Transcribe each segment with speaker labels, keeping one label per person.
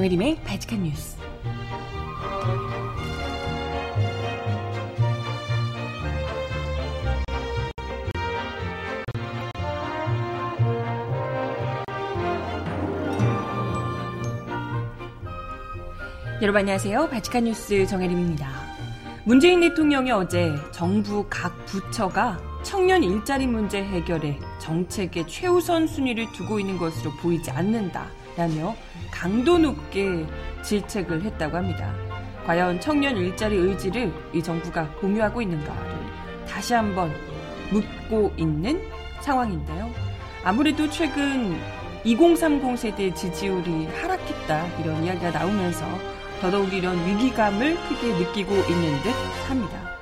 Speaker 1: 정혜림의 바칙한 뉴스. 여러분 안녕하세요. 바칙한 뉴스 정혜림입니다. 문재인 대통령이 어제 정부 각 부처가 청년 일자리 문제 해결에 정책의 최우선 순위를 두고 있는 것으로 보이지 않는다라며 강도 높게 질책을 했다고 합니다. 과연 청년 일자리 의지를 이 정부가 공유하고 있는가를 다시 한번 묻고 있는 상황인데요. 아무래도 최근 2030 세대 지지율이 하락했다 이런 이야기가 나오면서 더더욱 이런 위기감을 크게 느끼고 있는 듯 합니다.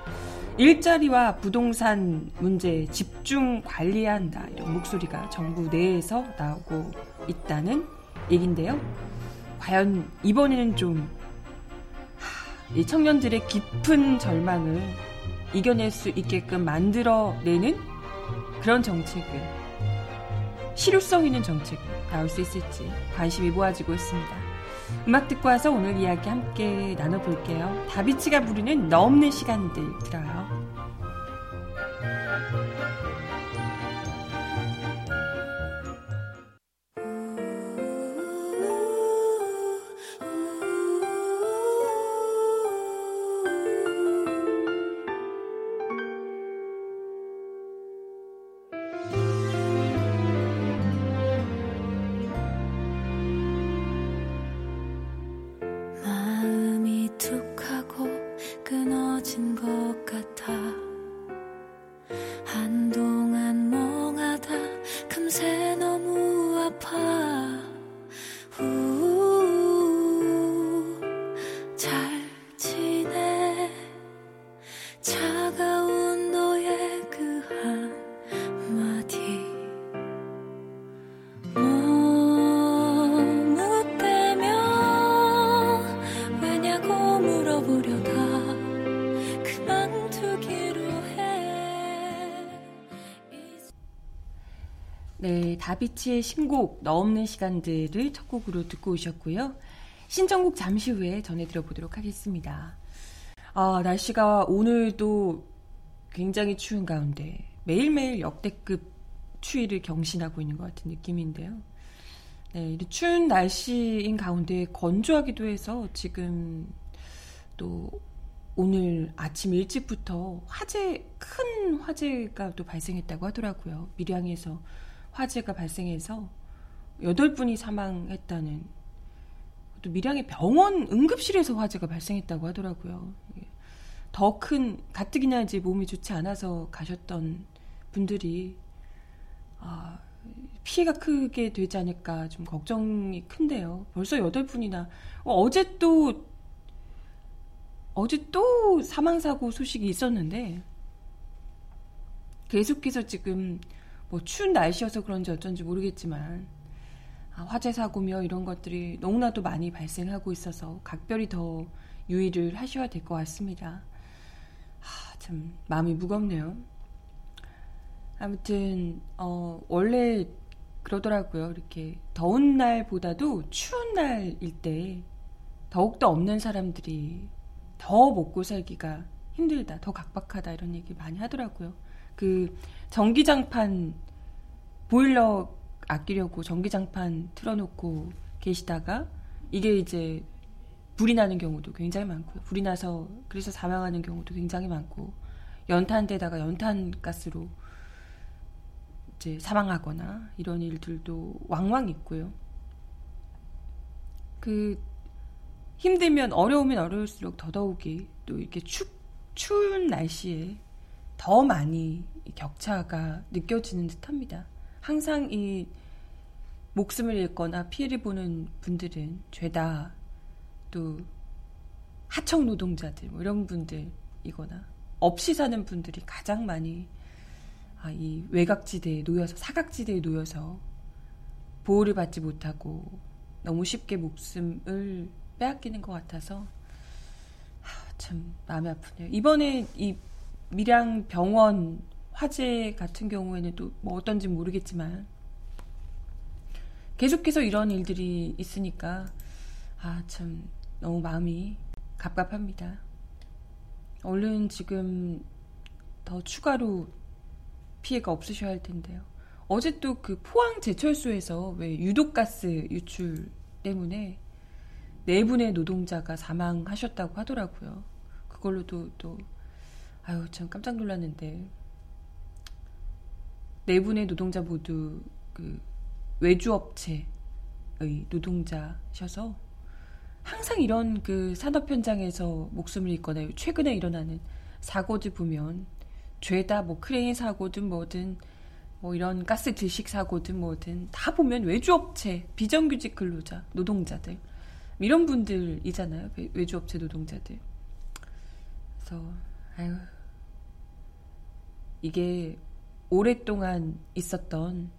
Speaker 1: 일자리와 부동산 문제 집중 관리해야 한다 이런 목소리가 정부 내에서 나오고 있다는 얘긴데요. 과연 이번에는 좀 이 청년들의 깊은 절망을 이겨낼 수 있게끔 만들어내는 그런 정책을 실효성 있는 정책 나올 수 있을지 관심이 모아지고 있습니다. 음악 듣고 와서 오늘 이야기 함께 나눠볼게요. 다비치가 부르는 너 없는 시간들 들어요. 다비치의 신곡 너 없는 시간들을 첫 곡으로 듣고 오셨고요. 신청곡 잠시 후에 전해드려 보도록 하겠습니다. 아, 날씨가 오늘도 굉장히 추운 가운데 매일매일 역대급 추위를 경신하고 있는 것 같은 느낌인데요. 네, 이 추운 날씨인 가운데 건조하기도 해서 지금 또 오늘 아침 일찍부터 화재, 큰 화재가 또 발생했다고 하더라고요. 밀양에서 화재가 발생해서 8분이 사망했다는 또 밀양의 병원 응급실에서 화재가 발생했다고 하더라고요. 더 큰 가뜩이나 이제 몸이 좋지 않아서 가셨던 분들이 아, 피해가 크게 되지 않을까 좀 걱정이 큰데요. 벌써 8분이나 어, 어제 또 어제 또 사망사고 소식이 있었는데 계속해서 지금 뭐 추운 날씨여서 그런지 어쩐지 모르겠지만 아, 화재 사고며 이런 것들이 너무나도 많이 발생하고 있어서 각별히 더 유의를 하셔야 될 것 같습니다. 아, 참 마음이 무겁네요. 아무튼 어, 원래 그러더라고요. 이렇게 더운 날보다도 추운 날일 때 더욱더 없는 사람들이 더 먹고 살기가 힘들다, 더 각박하다 이런 얘기 많이 하더라고요. 그 전기장판 보일러 아끼려고 전기장판 틀어놓고 계시다가 이게 이제 불이 나는 경우도 굉장히 많고요. 불이 나서 그래서 사망하는 경우도 굉장히 많고 연탄대다가 연탄가스로 이제 사망하거나 이런 일들도 왕왕 있고요. 그 힘들면 어려우면 어려울수록 더더욱이 또 이렇게 축 추운 날씨에 더 많이 격차가 느껴지는 듯 합니다. 항상 이 목숨을 잃거나 피해를 보는 분들은 죄다 또 하청 노동자들 뭐 이런 분들이거나 없이 사는 분들이 가장 많이 아, 이 외곽지대에 놓여서 사각지대에 놓여서 보호를 받지 못하고 너무 쉽게 목숨을 빼앗기는 것 같아서 아, 참 마음이 아프네요. 이번에 이 밀양 병원 화재 같은 경우에는 또 뭐 어떤지 모르겠지만 계속해서 이런 일들이 있으니까 아, 참, 너무 마음이 갑갑합니다. 얼른 지금 더 추가로 피해가 없으셔야 할 텐데요. 어제 또 그 포항 제철소에서 왜 유독가스 유출 때문에 네 분의 노동자가 사망하셨다고 하더라고요. 그걸로도 또 아유 참 깜짝 놀랐는데. 네 분의 노동자 모두 그 외주업체의 노동자셔서 항상 이런 그 산업 현장에서 목숨을 잃거나 최근에 일어나는 사고들 보면 죄다 뭐 크레인 사고든 뭐든 뭐 이런 가스 질식 사고든 뭐든 다 보면 외주업체 비정규직 근로자 노동자들 이런 분들이잖아요 외주업체 노동자들. 그래서 아유 이게 오랫동안 있었던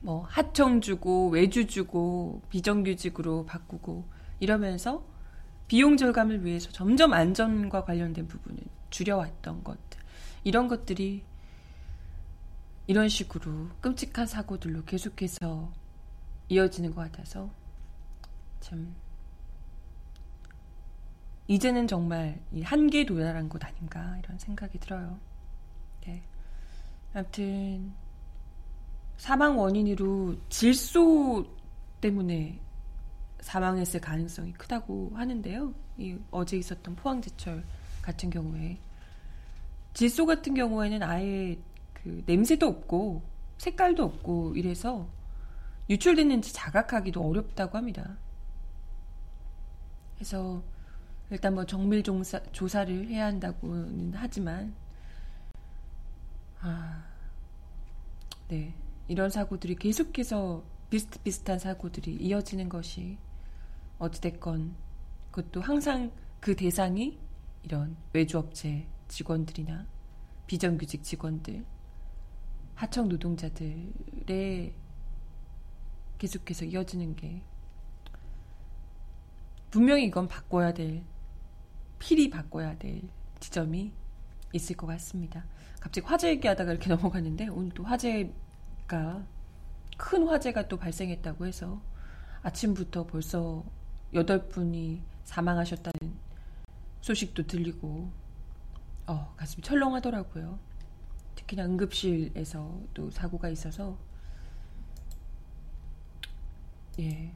Speaker 1: 뭐 하청 주고 외주 주고 비정규직으로 바꾸고 이러면서 비용 절감을 위해서 점점 안전과 관련된 부분을 줄여왔던 것들 이런 것들이 이런 식으로 끔찍한 사고들로 계속해서 이어지는 것 같아서 참 이제는 정말 한계에 도달한 곳 아닌가 이런 생각이 들어요. 네. 아무튼 사망 원인으로 질소 때문에 사망했을 가능성이 크다고 하는데요. 이 어제 있었던 포항제철 같은 경우에 질소 같은 경우에는 아예 그 냄새도 없고 색깔도 없고 이래서 유출됐는지 자각하기도 어렵다고 합니다. 그래서 일단 뭐 정밀 조사, 조사를 해야 한다고는 하지만 아, 네. 이런 사고들이 계속해서 비슷비슷한 사고들이 이어지는 것이 어찌됐건 그것도 항상 그 대상이 이런 외주업체 직원들이나 비정규직 직원들 하청 노동자들의 계속해서 이어지는 게 분명히 이건 바꿔야 될 필히 바꿔야 될 지점이 있을 것 같습니다. 갑자기 화재 얘기하다가 이렇게 넘어갔는데 오늘 또 화재가 큰 화재가 또 발생했다고 해서 아침부터 벌써 8분이 사망하셨다는 소식도 들리고 어, 가슴이 철렁하더라고요. 특히나 응급실에서 또 사고가 있어서 예.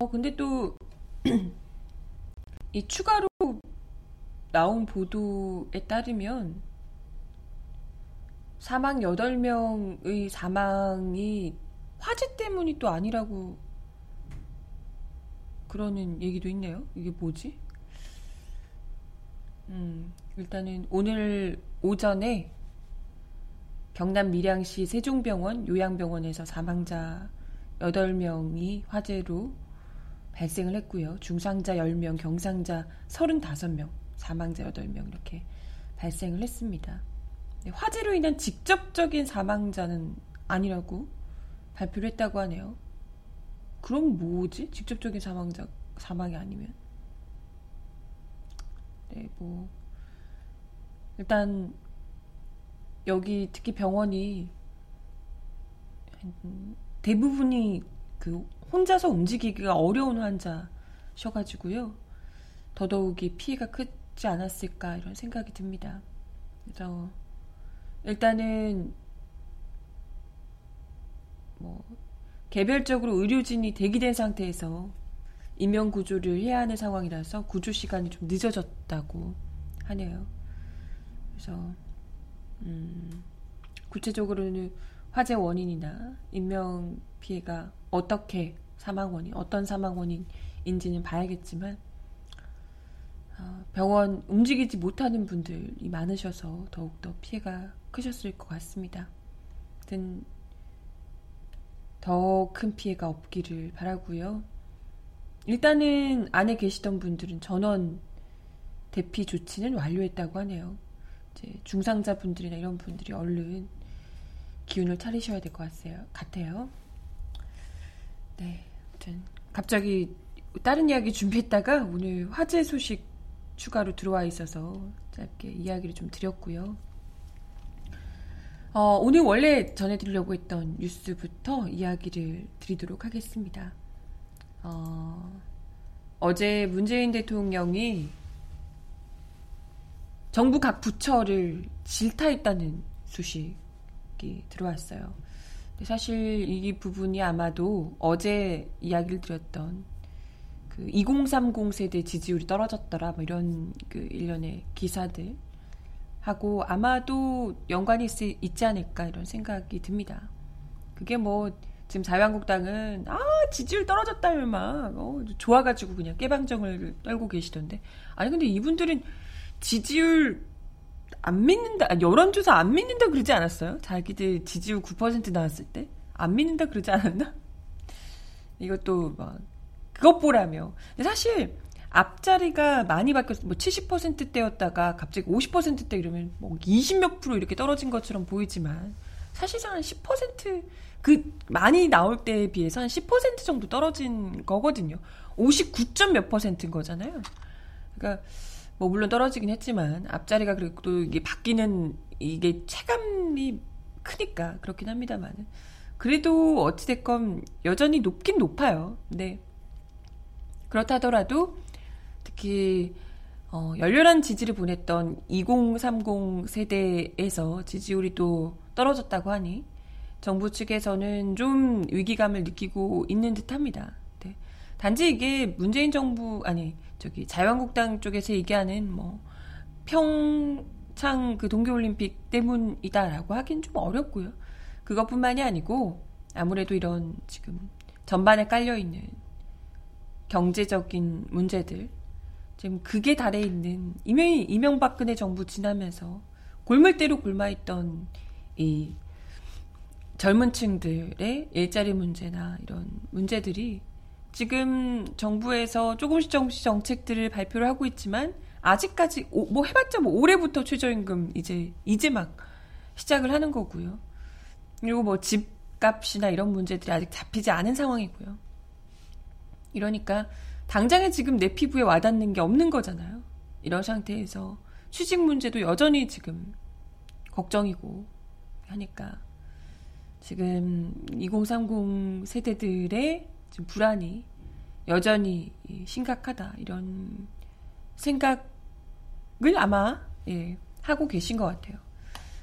Speaker 1: 어 근데 또 이 추가로 나온 보도에 따르면 사망 8명의 사망이 화재 때문이 또 아니라고 그러는 얘기도 있네요. 이게 뭐지? 음, 일단은 오늘 오전에 경남 밀양시 세종병원 요양병원에서 사망자 8명이 화재로 발생을 했고요. 중상자 10명, 경상자 35명, 사망자 8명 이렇게 발생을 했습니다. 화재로 인한 직접적인 사망자는 아니라고 발표를 했다고 하네요. 그럼 뭐지? 직접적인 사망자, 사망이 아니면? 네, 뭐. 일단, 여기 특히 병원이 대부분이 그 혼자서 움직이기가 어려운 환자셔가지고요. 더더욱이 피해가 크지 않았을까 이런 생각이 듭니다. 그래서 일단은 뭐 개별적으로 의료진이 대기된 상태에서 인명 구조를 해야 하는 상황이라서 구조 시간이 좀 늦어졌다고 하네요. 그래서 음, 구체적으로는 화재 원인이나 인명 피해가 어떻게 사망 원인, 어떤 사망 원인인지는 봐야겠지만 어, 병원 움직이지 못하는 분들이 많으셔서 더욱더 피해가 크셨을 것 같습니다. 더큰 피해가 없기를 바라고요. 일단은 안에 계시던 분들은 전원 대피 조치는 완료했다고 하네요. 이제 중상자분들이나 이런 분들이 얼른 기운을 차리셔야 될 것 같아요. 네, 아무튼 갑자기 다른 이야기 준비했다가 오늘 화재 소식 추가로 들어와 있어서 짧게 이야기를 좀 드렸고요. 어, 오늘 원래 전해드리려고 했던 뉴스부터 이야기를 드리도록 하겠습니다. 어, 어제 문재인 대통령이 정부 각 부처를 질타했다는 소식이 들어왔어요. 사실 이 부분이 아마도 어제 이야기를 드렸던 그 2030 세대 지지율이 떨어졌더라 뭐 이런 그 일련의 기사들 하고 아마도 연관이 있, 지 않을까 이런 생각이 듭니다. 그게 뭐 지금 자유한국당은 아 지지율 떨어졌다며 막 어, 좋아가지고 그냥 깨방정을 떨고 계시던데 아니 근데 이분들은 지지율 안 믿는다 여론조사 안 믿는다 그러지 않았어요? 자기들 지지율 9% 나왔을 때 안 믿는다 그러지 않았나? 이것도 막 그것 보라며 사실 앞자리가 많이 바뀌었어. 뭐 70%대였다가 갑자기 50%대 이러면 뭐 20몇 프로 이렇게 떨어진 것처럼 보이지만 사실상 한 10%그 많이 나올 때에 비해서 한 10% 정도 떨어진 거거든요. 59점 몇 퍼센트인 거잖아요. 그러니까 뭐 물론 떨어지긴 했지만 앞자리가 그래도 이게 바뀌는 이게 체감이 크니까 그렇긴 합니다만은 그래도 어찌됐건 여전히 높긴 높아요. 네. 그렇다 하더라도 특히 어, 열렬한 지지를 보냈던 2030 세대에서 지지율이 또 떨어졌다고 하니 정부 측에서는 좀 위기감을 느끼고 있는 듯합니다. 네. 단지 이게 문재인 정부 아니 저기 자유한국당 쪽에서 얘기하는 뭐 평창 그 동계올림픽 때문이다라고 하긴 좀 어렵고요. 그것뿐만이 아니고 아무래도 이런 지금 전반에 깔려 있는 경제적인 문제들 지금 극에 달해 있는 이명이 이명박근혜 정부 지나면서 골물대로 굶어있던 이 젊은 층들의 일자리 문제나 이런 문제들이 지금 정부에서 조금씩 조금씩 정책들을 발표를 하고 있지만 아직까지 오, 뭐 해봤자 뭐 올해부터 최저임금 이제 이제 막 시작을 하는 거고요. 그리고 뭐 집값이나 이런 문제들이 아직 잡히지 않은 상황이고요. 이러니까 당장에 지금 내 피부에 와닿는 게 없는 거잖아요. 이런 상태에서 취직 문제도 여전히 지금 걱정이고 하니까 지금 2030 세대들의 지금 불안이 여전히 심각하다 이런 생각을 아마 예, 하고 계신 것 같아요.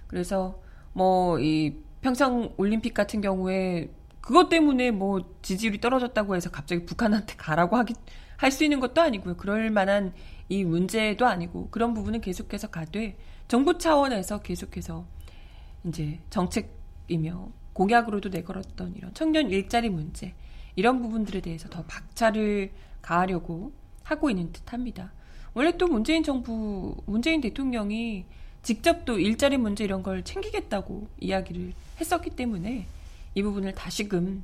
Speaker 1: 그래서 뭐 이 평창 올림픽 같은 경우에 그것 때문에 뭐 지지율이 떨어졌다고 해서 갑자기 북한한테 가라고 하기 할 수 있는 것도 아니고요. 그럴 만한 이 문제도 아니고 그런 부분은 계속해서 가되 정부 차원에서 계속해서 이제 정책이며 공약으로도 내걸었던 이런 청년 일자리 문제 이런 부분들에 대해서 더 박차를 가하려고 하고 있는 듯합니다. 원래 또 문재인 정부 문재인 대통령이 직접 또 일자리 문제 이런 걸 챙기겠다고 이야기를 했었기 때문에 이 부분을 다시금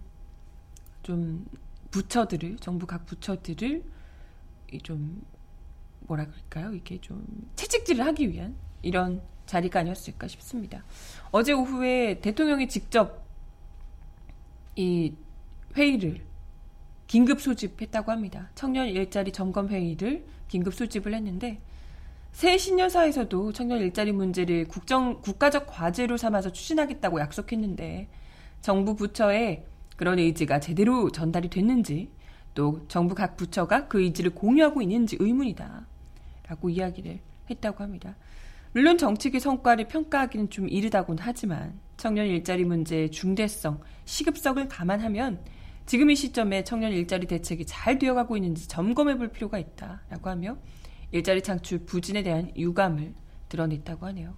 Speaker 1: 좀 부처들을 정부 각 부처들을 좀 뭐라 그럴까요? 이게 좀 채찍질을 하기 위한 이런 자리가 아니었을까 싶습니다. 어제 오후에 대통령이 직접 이 회의를 긴급 소집했다고 합니다. 청년 일자리 점검 회의를 긴급 소집을 했는데 새 신년사에서도 청년 일자리 문제를 국정 국가적 과제로 삼아서 추진하겠다고 약속했는데 정부 부처에 그런 의지가 제대로 전달이 됐는지 또 정부 각 부처가 그 의지를 공유하고 있는지 의문이다. 라고 이야기를 했다고 합니다. 물론 정책의 성과를 평가하기는 좀 이르다곤 하지만 청년 일자리 문제의 중대성, 시급성을 감안하면 지금 이 시점에 청년 일자리 대책이 잘 되어가고 있는지 점검해 볼 필요가 있다라고 하며 일자리 창출 부진에 대한 유감을 드러냈다고 하네요.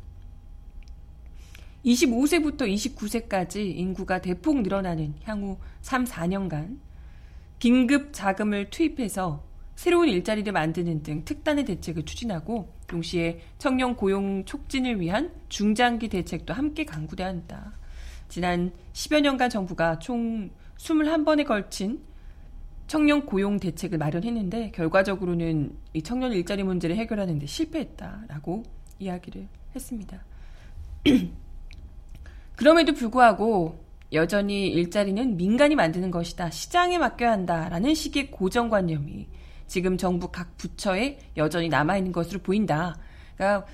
Speaker 1: 25세부터 29세까지 인구가 대폭 늘어나는 향후 3, 4년간 긴급 자금을 투입해서 새로운 일자리를 만드는 등 특단의 대책을 추진하고 동시에 청년 고용 촉진을 위한 중장기 대책도 함께 강구돼야 한다. 지난 10여 년간 정부가 총 21번에 걸친 청년 고용 대책을 마련했는데 결과적으로는 이 청년 일자리 문제를 해결하는 데 실패했다라고 이야기를 했습니다. 그럼에도 불구하고 여전히 일자리는 민간이 만드는 것이다. 시장에 맡겨야 한다라는 식의 고정관념이 지금 정부 각 부처에 여전히 남아있는 것으로 보인다. 그러니까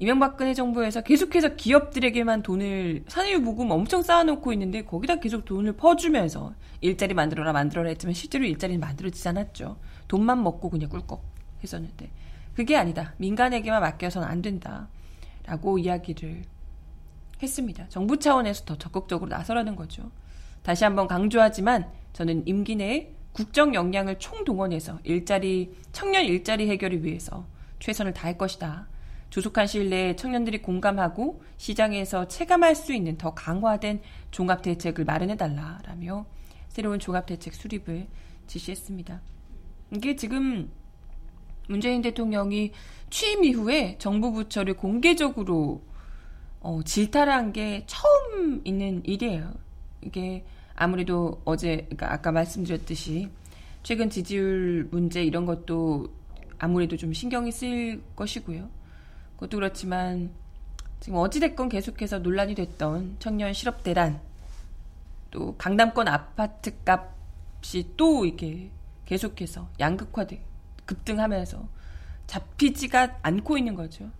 Speaker 1: 이명박근혜 정부에서 계속해서 기업들에게만 돈을 산유부금 엄청 쌓아놓고 있는데 거기다 계속 돈을 퍼주면서 일자리 만들어라 만들어라 했지만 실제로 일자리는 만들어지지 않았죠. 돈만 먹고 그냥 꿀꺽 했었는데 그게 아니다. 민간에게만 맡겨서는 안 된다. 라고 이야기를 했습니다. 정부 차원에서 더 적극적으로 나서라는 거죠. 다시 한번 강조하지만 저는 임기 내에 국정 역량을 총동원해서 일자리, 청년 일자리 해결을 위해서 최선을 다할 것이다. 조속한 시일 내에 청년들이 공감하고 시장에서 체감할 수 있는 더 강화된 종합 대책을 마련해 달라라며 새로운 종합 대책 수립을 지시했습니다. 이게 지금 문재인 대통령이 취임 이후에 정부 부처를 공개적으로 어, 질타한 게 처음 있는 일이에요. 이게 아무래도 어제, 그러니까 아까 말씀드렸듯이 최근 지지율 문제 이런 것도 아무래도 좀 신경이 쓰일 것이고요. 그것도 그렇지만 지금 어찌됐건 계속해서 논란이 됐던 청년 실업 대란 또 강남권 아파트 값이 또 이게 계속해서 양극화돼 급등하면서 잡히지가 않고 있는 거죠.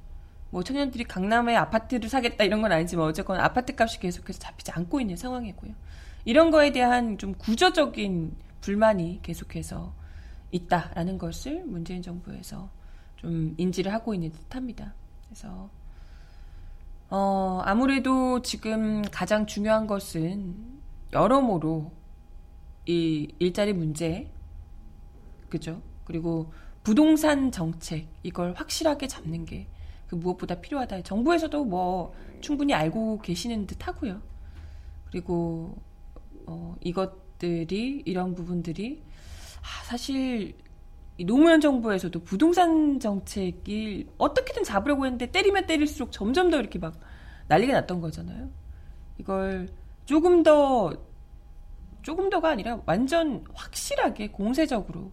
Speaker 1: 뭐 청년들이 강남에 아파트를 사겠다 이런 건 아니지만 어쨌건 아파트 값이 계속해서 잡히지 않고 있는 상황이고요. 이런 거에 대한 좀 구조적인 불만이 계속해서 있다라는 것을 문재인 정부에서 좀 인지를 하고 있는 듯합니다. 그래서 어, 아무래도 지금 가장 중요한 것은 여러모로 이 일자리 문제, 그죠? 그리고 부동산 정책, 이걸 확실하게 잡는 게 그 무엇보다 필요하다. 정부에서도 뭐 충분히 알고 계시는 듯 하고요. 그리고, 어, 이것들이, 이런 부분들이, 아, 사실 노무현 정부에서도 부동산 정책이 어떻게든 잡으려고 했는데 때리면 때릴수록 점점 더 이렇게 막 난리가 났던 거잖아요. 이걸 조금 더 조금 더가 아니라 완전 확실하게 공세적으로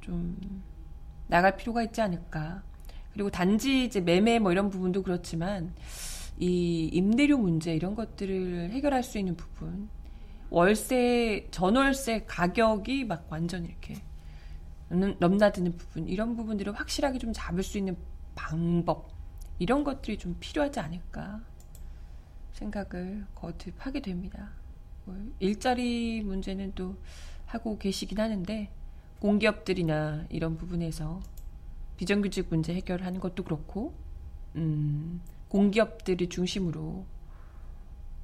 Speaker 1: 좀 나갈 필요가 있지 않을까. 그리고 단지 이제 매매 뭐 이런 부분도 그렇지만 이 임대료 문제 이런 것들을 해결할 수 있는 부분 월세 전월세 가격이 막 완전 이렇게 넘나드는 부분 이런 부분들을 확실하게 좀 잡을 수 있는 방법 이런 것들이 좀 필요하지 않을까 생각을 거듭하게 됩니다. 뭐 일자리 문제는 또 하고 계시긴 하는데 공기업들이나 이런 부분에서 비정규직 문제 해결하는 것도 그렇고 음, 공기업들을 중심으로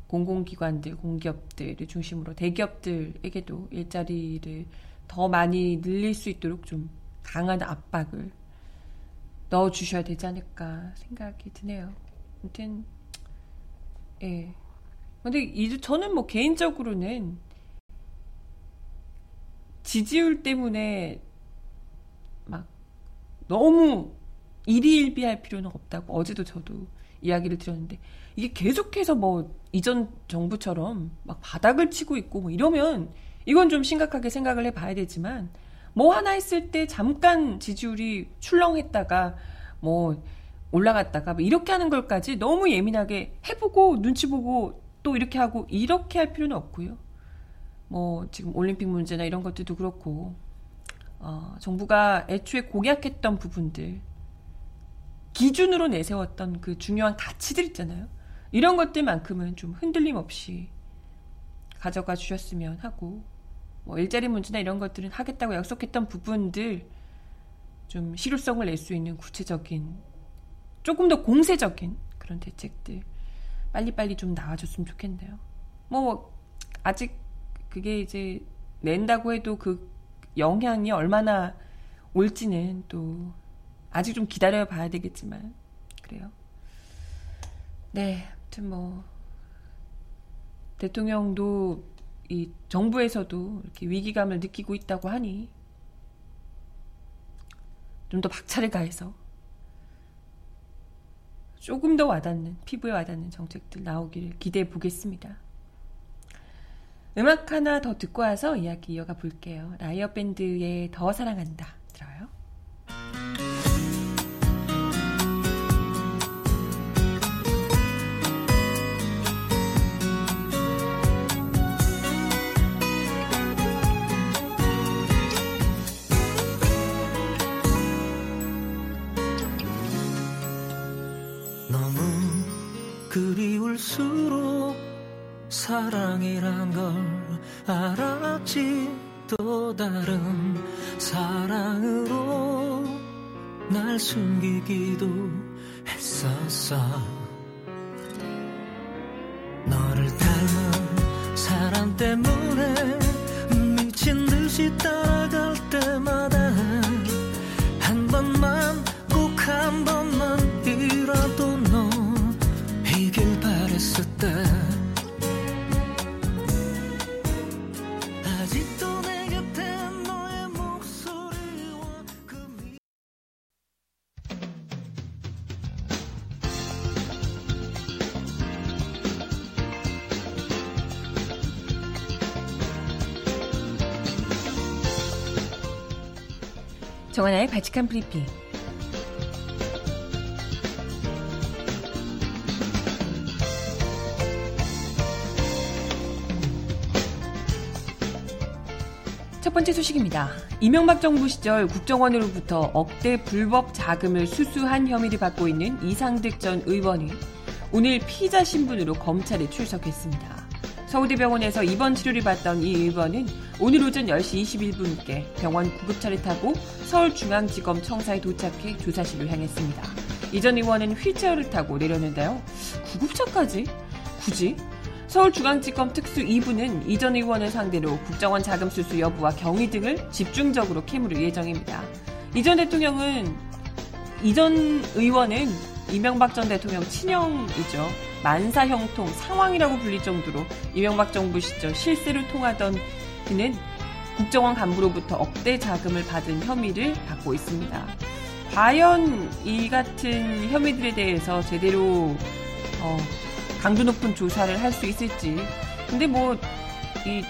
Speaker 1: 공공기관들, 공기업들을 중심으로 대기업들에게도 일자리를 더 많이 늘릴 수 있도록 좀 강한 압박을 넣어 주셔야 되지 않을까 생각이 드네요. 아무튼 예. 근데 이 저는 뭐 개인적으로는 지지율 때문에 막 너무 일희일비할 필요는 없다고 어제도 저도 이야기를 드렸는데 이게 계속해서 뭐 이전 정부처럼 막 바닥을 치고 있고 뭐 이러면 이건 좀 심각하게 생각을 해봐야 되지만 뭐 하나 했을 때 잠깐 지지율이 출렁했다가 뭐 올라갔다가 뭐 이렇게 하는 걸까지 너무 예민하게 해보고 눈치 보고 또 이렇게 하고 이렇게 할 필요는 없고요. 뭐 지금 올림픽 문제나 이런 것들도 그렇고 어, 정부가 애초에 공약했던 부분들 기준으로 내세웠던 그 중요한 가치들 있잖아요. 이런 것들만큼은 좀 흔들림 없이 가져가 주셨으면 하고 뭐 일자리 문제나 이런 것들은 하겠다고 약속했던 부분들 좀 실효성을 낼 수 있는 구체적인 조금 더 공세적인 그런 대책들 빨리빨리 좀 나와줬으면 좋겠네요. 뭐 아직 그게 이제 낸다고 해도 그 영향이 얼마나 올지는 또 아직 좀 기다려 봐야 되겠지만 그래요. 네, 아무튼 뭐 대통령도 이 정부에서도 이렇게 위기감을 느끼고 있다고 하니 좀 더 박차를 가해서 조금 더 와닿는 피부에 와닿는 정책들 나오기를 기대해 보겠습니다. 음악 하나 더 듣고 와서 이야기 이어가 볼게요. 라이어 밴드의 더 사랑한다 들어요.
Speaker 2: 사랑이란 걸 알았지. 또 다른 사랑으로 날 숨기기도 했었어
Speaker 1: 정하나의 발칙한 브리핑. 첫 번째 소식입니다. 이명박 정부 시절 국정원으로부터 억대 불법 자금을 수수한 혐의를 받고 있는 이상득 전 의원이 오늘 피의자 신분으로 검찰에 출석했습니다. 서울대병원에서 입원 치료를 받던 이 의원은 오늘 오전 10시 21분께 병원 구급차를 타고 서울중앙지검 청사에 도착해 조사실로 향했습니다. 이전 의원은 휠체어를 타고 내렸는데요. 구급차까지? 굳이? 서울중앙지검 특수 2부는 이전 의원을 상대로 국정원 자금 수수 여부와 경위 등을 집중적으로 캐물을 예정입니다. 이전 대통령은 이전 의원은 이명박 전 대통령 친형이죠. 만사 형통 상황이라고 불릴 정도로 이명박 정부 시절 실세를 통하던 그는 국정원 간부로부터 억대 자금을 받은 혐의를 받고 있습니다. 과연 이 같은 혐의들에 대해서 제대로 어, 강도 높은 조사를 할 수 있을지. 근데 뭐 이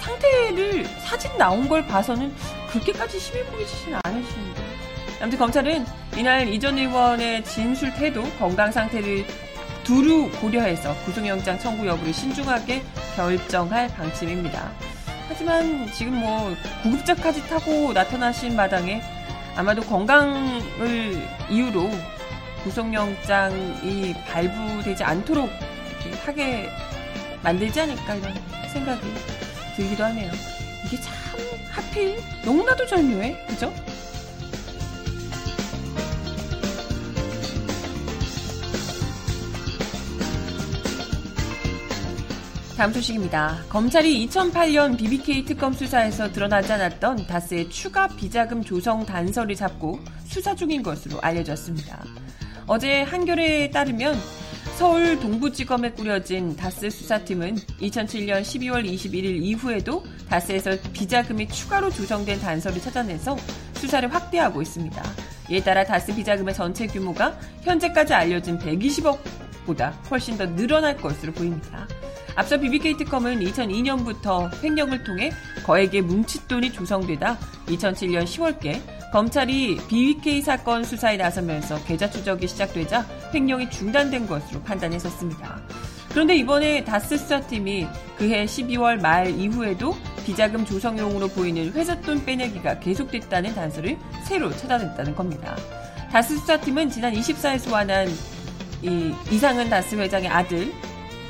Speaker 1: 상태를 사진 나온 걸 봐서는 그렇게까지 심해 보이지는 않으시는데. 아무튼 검찰은 이날 이전 의원의 진술 태도, 건강 상태를 두루 고려해서 구속영장 청구 여부를 신중하게 결정할 방침입니다. 하지만 지금 뭐 구급차까지 타고 나타나신 마당에 아마도 건강을 이유로 구속영장이 발부되지 않도록 하게 만들지 않을까 이런 생각이 들기도 하네요. 이게 참 하필 너무나도 절묘해, 그죠? 다음 소식입니다. 검찰이 2008년 BBK 특검 수사에서 드러나지 않았던 다스의 추가 비자금 조성 단서를 잡고 수사 중인 것으로 알려졌습니다. 어제 한겨레에 따르면 서울 동부지검에 꾸려진 다스 수사팀은 2007년 12월 21일 이후에도 다스에서 비자금이 추가로 조성된 단서를 찾아내서 수사를 확대하고 있습니다. 이에 따라 다스 비자금의 전체 규모가 현재까지 알려진 120억보다 훨씬 더 늘어날 것으로 보입니다. 앞서 BBK 특검은 2002년부터 횡령을 통해 거액의 뭉칫돈이 조성되다 2007년 10월께 검찰이 BBK 사건 수사에 나서면서 계좌 추적이 시작되자 횡령이 중단된 것으로 판단했었습니다. 그런데 이번에 다스 수사팀이 그해 12월 말 이후에도 비자금 조성용으로 보이는 회사돈 빼내기가 계속됐다는 단서를 새로 찾아냈다는 겁니다. 다스 수사팀은 지난 24일 소환한 이 이상은 다스 회장의 아들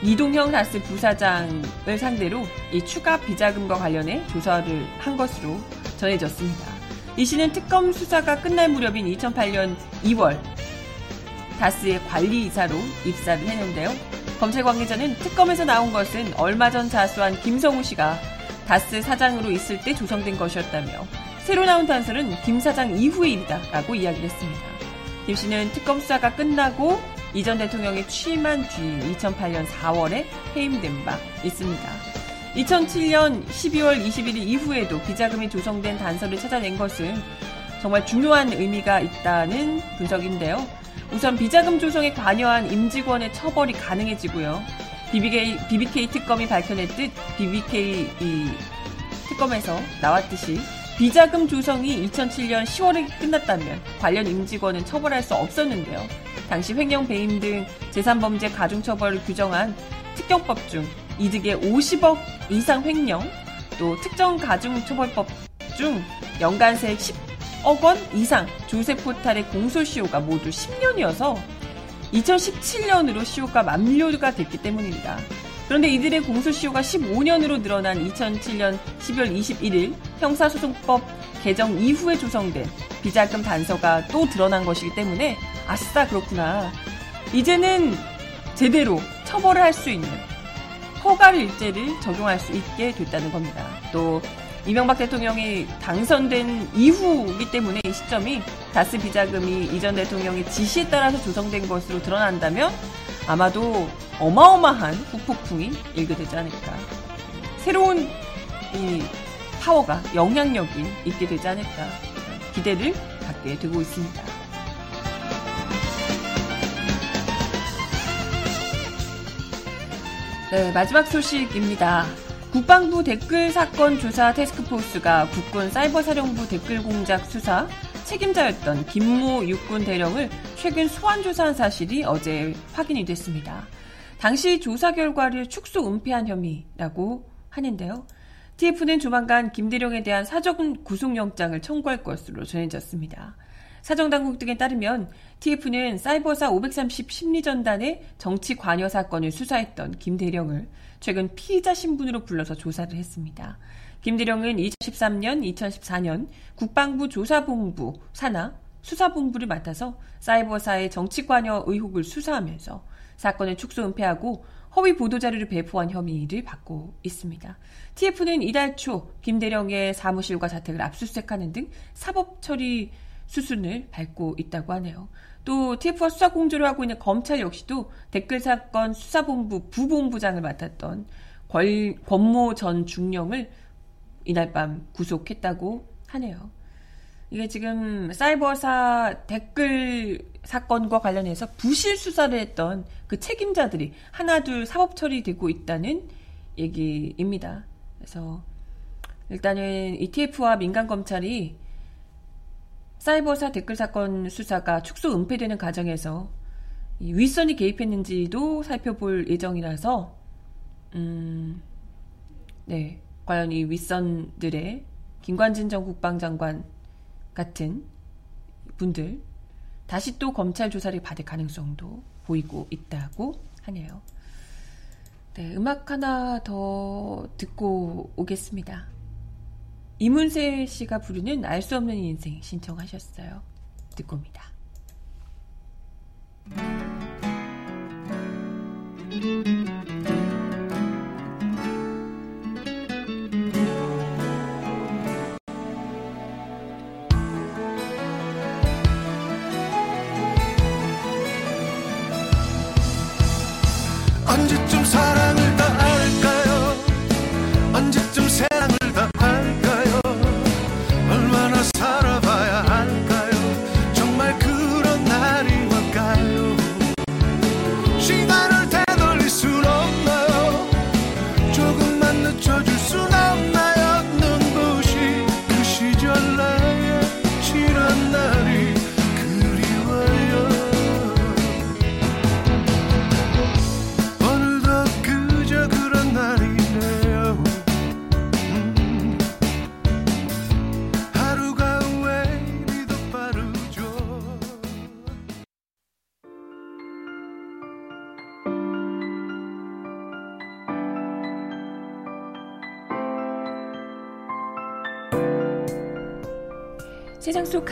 Speaker 1: 이동형 다스 부사장을 상대로 이 추가 비자금과 관련해 조사를 한 것으로 전해졌습니다. 이 씨는 특검 수사가 끝날 무렵인 2008년 2월 다스의 관리이사로 입사를 했는데요. 검찰 관계자는 특검에서 나온 것은 얼마 전 자수한 김성우 씨가 다스 사장으로 있을 때 조성된 것이었다며 새로 나온 단서는 김 사장 이후의 일이다라고 이야기를 했습니다. 김 씨는 특검 수사가 끝나고 이 전 대통령이 취임한 뒤 2008년 4월에 해임된 바 있습니다. 2007년 12월 21일 이후에도 비자금이 조성된 단서를 찾아낸 것은 정말 중요한 의미가 있다는 분석인데요. 우선 비자금 조성에 관여한 임직원의 처벌이 가능해지고요. BBK, BBK 특검이 밝혀냈듯 BBK 특검에서 나왔듯이 비자금 조성이 2007년 10월에 끝났다면 관련 임직원은 처벌할 수 없었는데요. 당시 횡령 배임 등 재산범죄 가중처벌을 규정한 특경법 중 이득의 50억 이상 횡령, 또 특정 가중처벌법 중 연간세액 10억 원 이상 조세 포탈의 공소시효가 모두 10년이어서 2017년으로 시효가 만료가 됐기 때문입니다. 그런데 이들의 공소시효가 15년으로 늘어난 2007년 12월 21일 형사소송법 개정 이후에 조성된 비자금 단서가 또 드러난 것이기 때문에 아싸 그렇구나. 이제는 제대로 처벌을 할 수 있는 허가일제를 적용할 수 있게 됐다는 겁니다. 또 이명박 대통령이 당선된 이후이기 때문에 이 시점이 다스 비자금이 이전 대통령의 지시에 따라서 조성된 것으로 드러난다면 아마도 어마어마한 후폭풍이 일게 되지 않을까. 새로운 이 파워가 영향력이 있게 되지 않을까 기대를 갖게 되고 있습니다. 네, 마지막 소식입니다. 국방부 댓글 사건 조사 테스크포스가 국군 사이버사령부 댓글 공작 수사 책임자였던 김모 육군 대령을 최근 소환 조사한 사실이 어제 확인이 됐습니다. 당시 조사 결과를 축소 은폐한 혐의라고 하는데요. TF는 조만간 김 대령에 대한 사적 구속영장을 청구할 것으로 전해졌습니다. 사정당국 등에 따르면 TF는 사이버사 530 심리전단의 정치 관여 사건을 수사했던 김 대령을 최근 피의자 신분으로 불러서 조사를 했습니다. 김 대령은 2013년, 2014년 국방부 조사본부 산하 수사본부를 맡아서 사이버사의 정치 관여 의혹을 수사하면서 사건을 축소 은폐하고 허위 보도자료를 배포한 혐의를 받고 있습니다. TF는 이달 초 김대령의 사무실과 자택을 압수수색하는 등 사법 처리 수순을 밟고 있다고 하네요. 또 TF와 수사 공조를 하고 있는 검찰 역시도 댓글 사건 수사본부 부본부장을 맡았던 권, 권모 전 중령을 이날 밤 구속했다고 하네요. 이게 지금 사이버사 댓글 사건과 관련해서 부실 수사를 했던 그 책임자들이 하나둘 사법 처리되고 있다는 얘기입니다. 그래서 일단은 ETF와 민간 검찰이 사이버사 댓글 사건 수사가 축소 은폐되는 과정에서 윗선이 개입했는지도 살펴볼 예정이라서 음, 네 과연 이 윗선들의 김관진 전 국방장관 같은 분들 다시 또 검찰 조사를 받을 가능성도 보이고 있다고 하네요. 네, 음악 하나 더 듣고 오겠습니다. 이문세 씨가 부르는 알 수 없는 인생 신청하셨어요. 듣고 옵니다.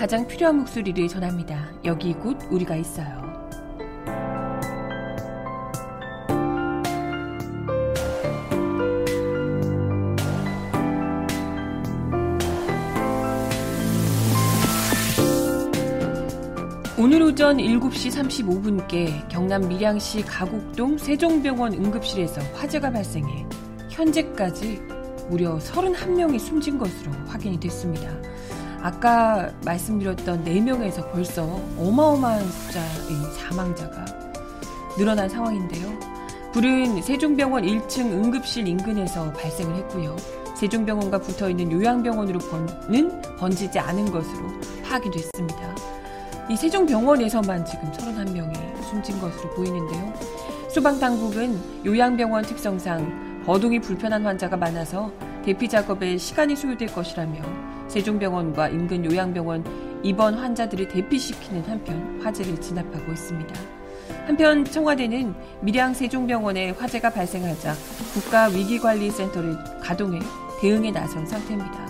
Speaker 1: 가장 필요한 목소리를 전합니다. 여기 곧 우리가 있어요. 오늘 오전 7시 35분께 경남 밀양시 가곡동 세종병원 응급실에서 화재가 발생해 현재까지 무려 31명이 숨진 것으로 확인이 됐습니다. 아까 말씀드렸던 4명에서 벌써 어마어마한 숫자의 사망자가 늘어난 상황인데요. 불은 세종병원 1층 응급실 인근에서 발생을 했고요. 세종병원과 붙어 있는 요양병원으로는 번지지 않은 것으로 파악이 됐습니다. 이 세종병원에서만 지금 31명이 숨진 것으로 보이는데요. 소방당국은 요양병원 특성상 거동이 불편한 환자가 많아서 대피 작업에 시간이 소요될 것이라며 세종병원과 인근 요양병원 입원 환자들을 대피시키는 한편 화재를 진압하고 있습니다. 한편 청와대는 밀양 세종병원에 화재가 발생하자 국가위기관리센터를 가동해 대응에 나선 상태입니다.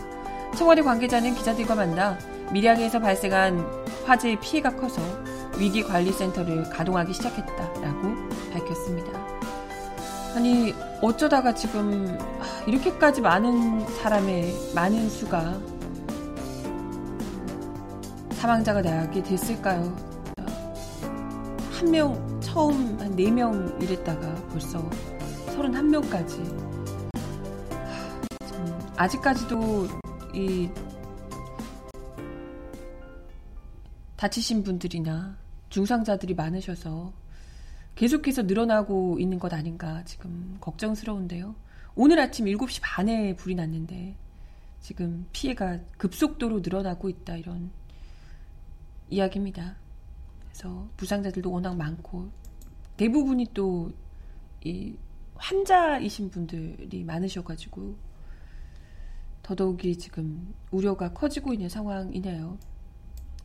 Speaker 1: 청와대 관계자는 기자들과 만나 밀양에서 발생한 화재의 피해가 커서 위기관리센터를 가동하기 시작했다라고 밝혔습니다. 아니 어쩌다가 지금 이렇게까지 많은 사람의 많은 수가 사망자가 나게 됐을까요? 한 명 처음 한 네 명 이랬다가 벌써 31명까지 아직까지도 이 다치신 분들이나 중상자들이 많으셔서 계속해서 늘어나고 있는 것 아닌가 지금 걱정스러운데요. 오늘 아침 7시 반에 불이 났는데 지금 피해가 급속도로 늘어나고 있다 이런 이야기입니다. 그래서 부상자들도 워낙 많고 대부분이 또 이 환자이신 분들이 많으셔가지고 더더욱이 지금 우려가 커지고 있는 상황이네요.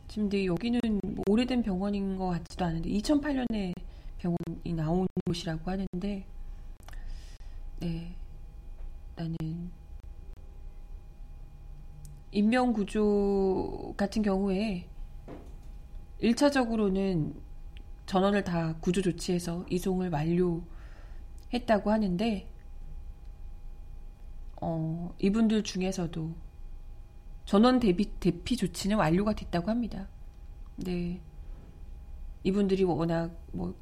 Speaker 1: 지금 여기는 뭐 오래된 병원인 것 같지도 않은데 2008년에 병원이 나온 곳이라고 하는데 네 나는 인명 구조 같은 경우에 1차적으로는 전원을 다 구조 조치해서 이송을 완료했다고 하는데 어, 이분들 중에서도 전원 대비 대피 조치는 완료가 됐다고 합니다. 네. 이분들이 워낙 뭐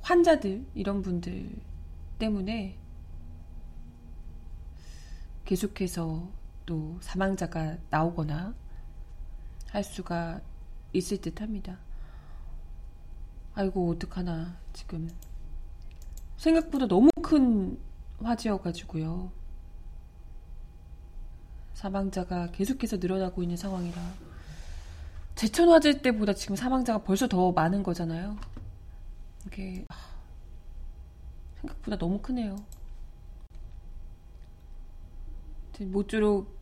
Speaker 1: 환자들 이런 분들 때문에 계속해서 또 사망자가 나오거나 할 수가 있을 듯 합니다. 아이고, 어떡하나, 지금. 생각보다 너무 큰 화재여가지고요. 사망자가 계속해서 늘어나고 있는 상황이라. 제천 화재 때보다 지금 사망자가 벌써 더 많은 거잖아요. 이게, 아, 생각보다 너무 크네요. 모쪼록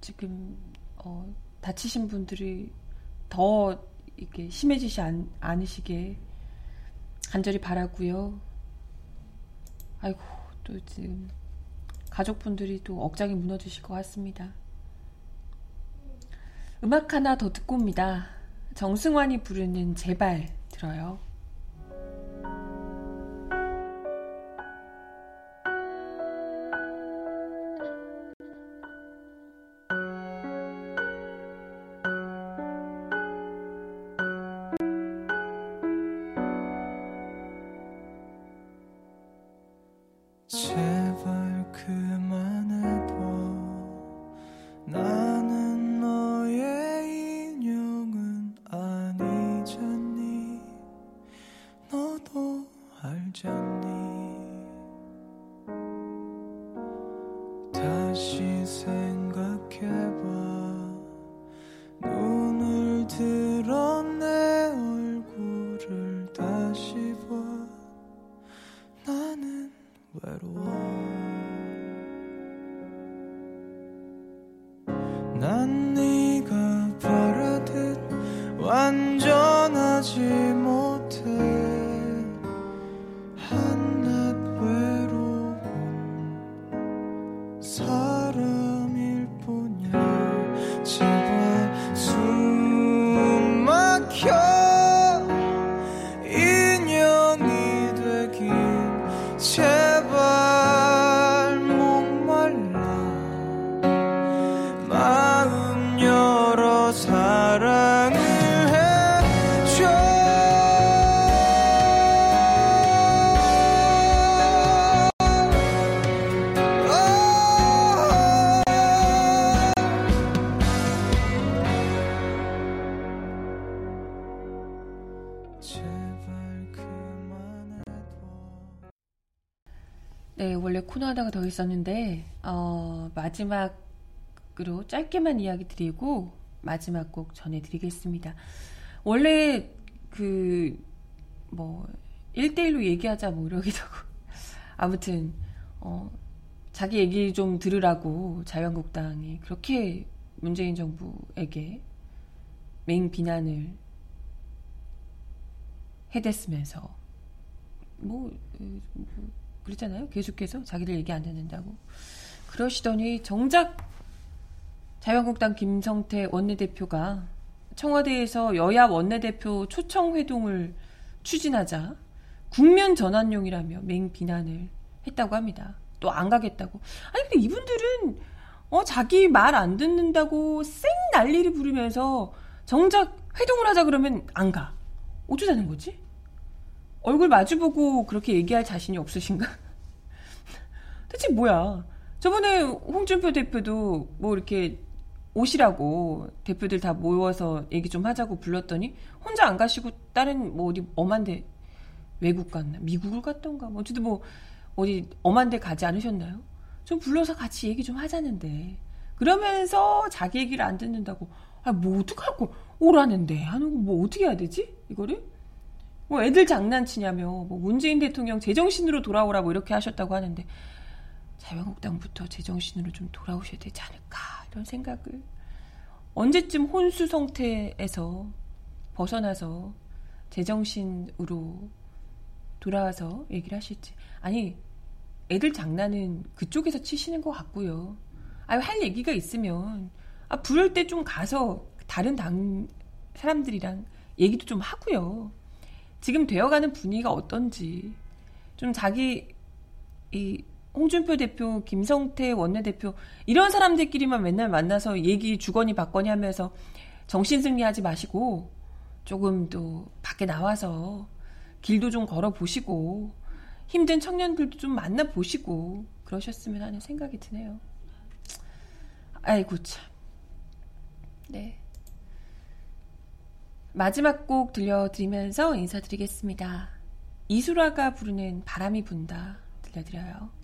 Speaker 1: 지금 어, 다치신 분들이 더 이렇게 심해지지 않, 않으시게 간절히 바라고요. 아이고 또 지금 가족분들이 또 억장이 무너지실 것 같습니다. 음악 하나 더 듣고 옵니다. 정승환이 부르는 제발 들어요. 코너 하나가 더 있었는데 어, 마지막으로 짧게만 이야기 드리고 마지막 곡 전해드리겠습니다. 원래 그 뭐 1대1로 얘기하자 뭐 이러기도 하고 아무튼 어, 자기 얘기 좀 들으라고 자유한국당이 그렇게 문재인 정부에게 맹 비난을 해댔으면서 뭐, 뭐 그랬잖아요. 계속해서 자기들 얘기 안 듣는다고 그러시더니 정작 자유한국당 김성태 원내대표가 청와대에서 여야 원내대표 초청 회동을 추진하자 국면 전환용이라며 맹비난을 했다고 합니다. 또 안 가겠다고. 아니 근데 이분들은 어 자기 말 안 듣는다고 쌩 난리를 부르면서 정작 회동을 하자 그러면 안 가. 어쩌자는 거지? 얼굴 마주보고 그렇게 얘기할 자신이 없으신가? 대체 뭐야? 저번에 홍준표 대표도 뭐 이렇게 오시라고 대표들 다 모여서 얘기 좀 하자고 불렀더니 혼자 안 가시고 다른 뭐 어디 엄한데 외국 갔나? 미국을 갔던가? 뭐 어쨌든 뭐 어디 엄한데 가지 않으셨나요? 좀 불러서 같이 얘기 좀 하자는데. 그러면서 자기 얘기를 안 듣는다고. 아 뭐 어떡하고? 오라는데. 하는 거 뭐 어떻게 해야 되지? 이거를 뭐 애들 장난치냐며 뭐 문재인 대통령 제정신으로 돌아오라 고 이렇게 하셨다고 하는데 자유한국당부터 제정신으로 좀 돌아오셔야 되지 않을까 이런 생각을 언제쯤 혼수 상태에서 벗어나서 제정신으로 돌아와서 얘기를 하실지 아니 애들 장난은 그쪽에서 치시는 것 같고요. 아, 할 얘기가 있으면 아, 부를 때 좀 가서 다른 당 사람들이랑 얘기도 좀 하고요. 지금 되어가는 분위기가 어떤지 좀 자기 이 홍준표 대표, 김성태 원내대표 이런 사람들끼리만 맨날 만나서 얘기 주거니 받거니 하면서 정신승리하지 마시고 조금 또 밖에 나와서 길도 좀 걸어 보시고 힘든 청년들도 좀 만나 보시고 그러셨으면 하는 생각이 드네요. 아이고 참. 네. 마지막 곡 들려드리면서 인사드리겠습니다. 이수라가 부르는 바람이 분다 들려드려요.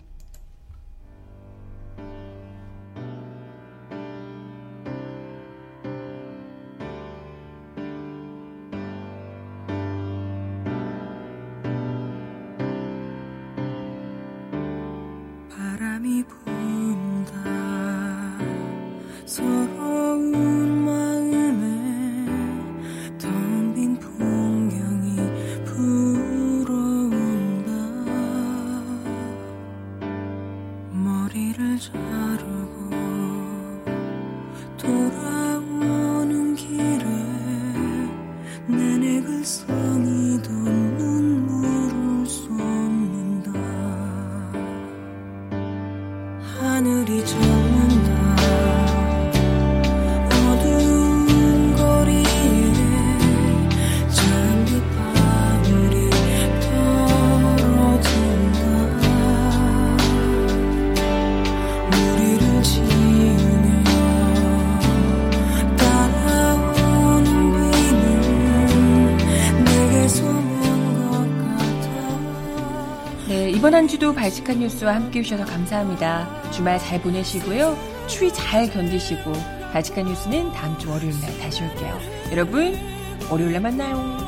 Speaker 1: 주도 발칙한 뉴스와 함께 해주셔서 감사합니다. 주말 잘 보내시고요. 추위 잘 견디시고 발칙한 뉴스는 다음 주 월요일 날 다시 올게요. 여러분 월요일 날 만나요.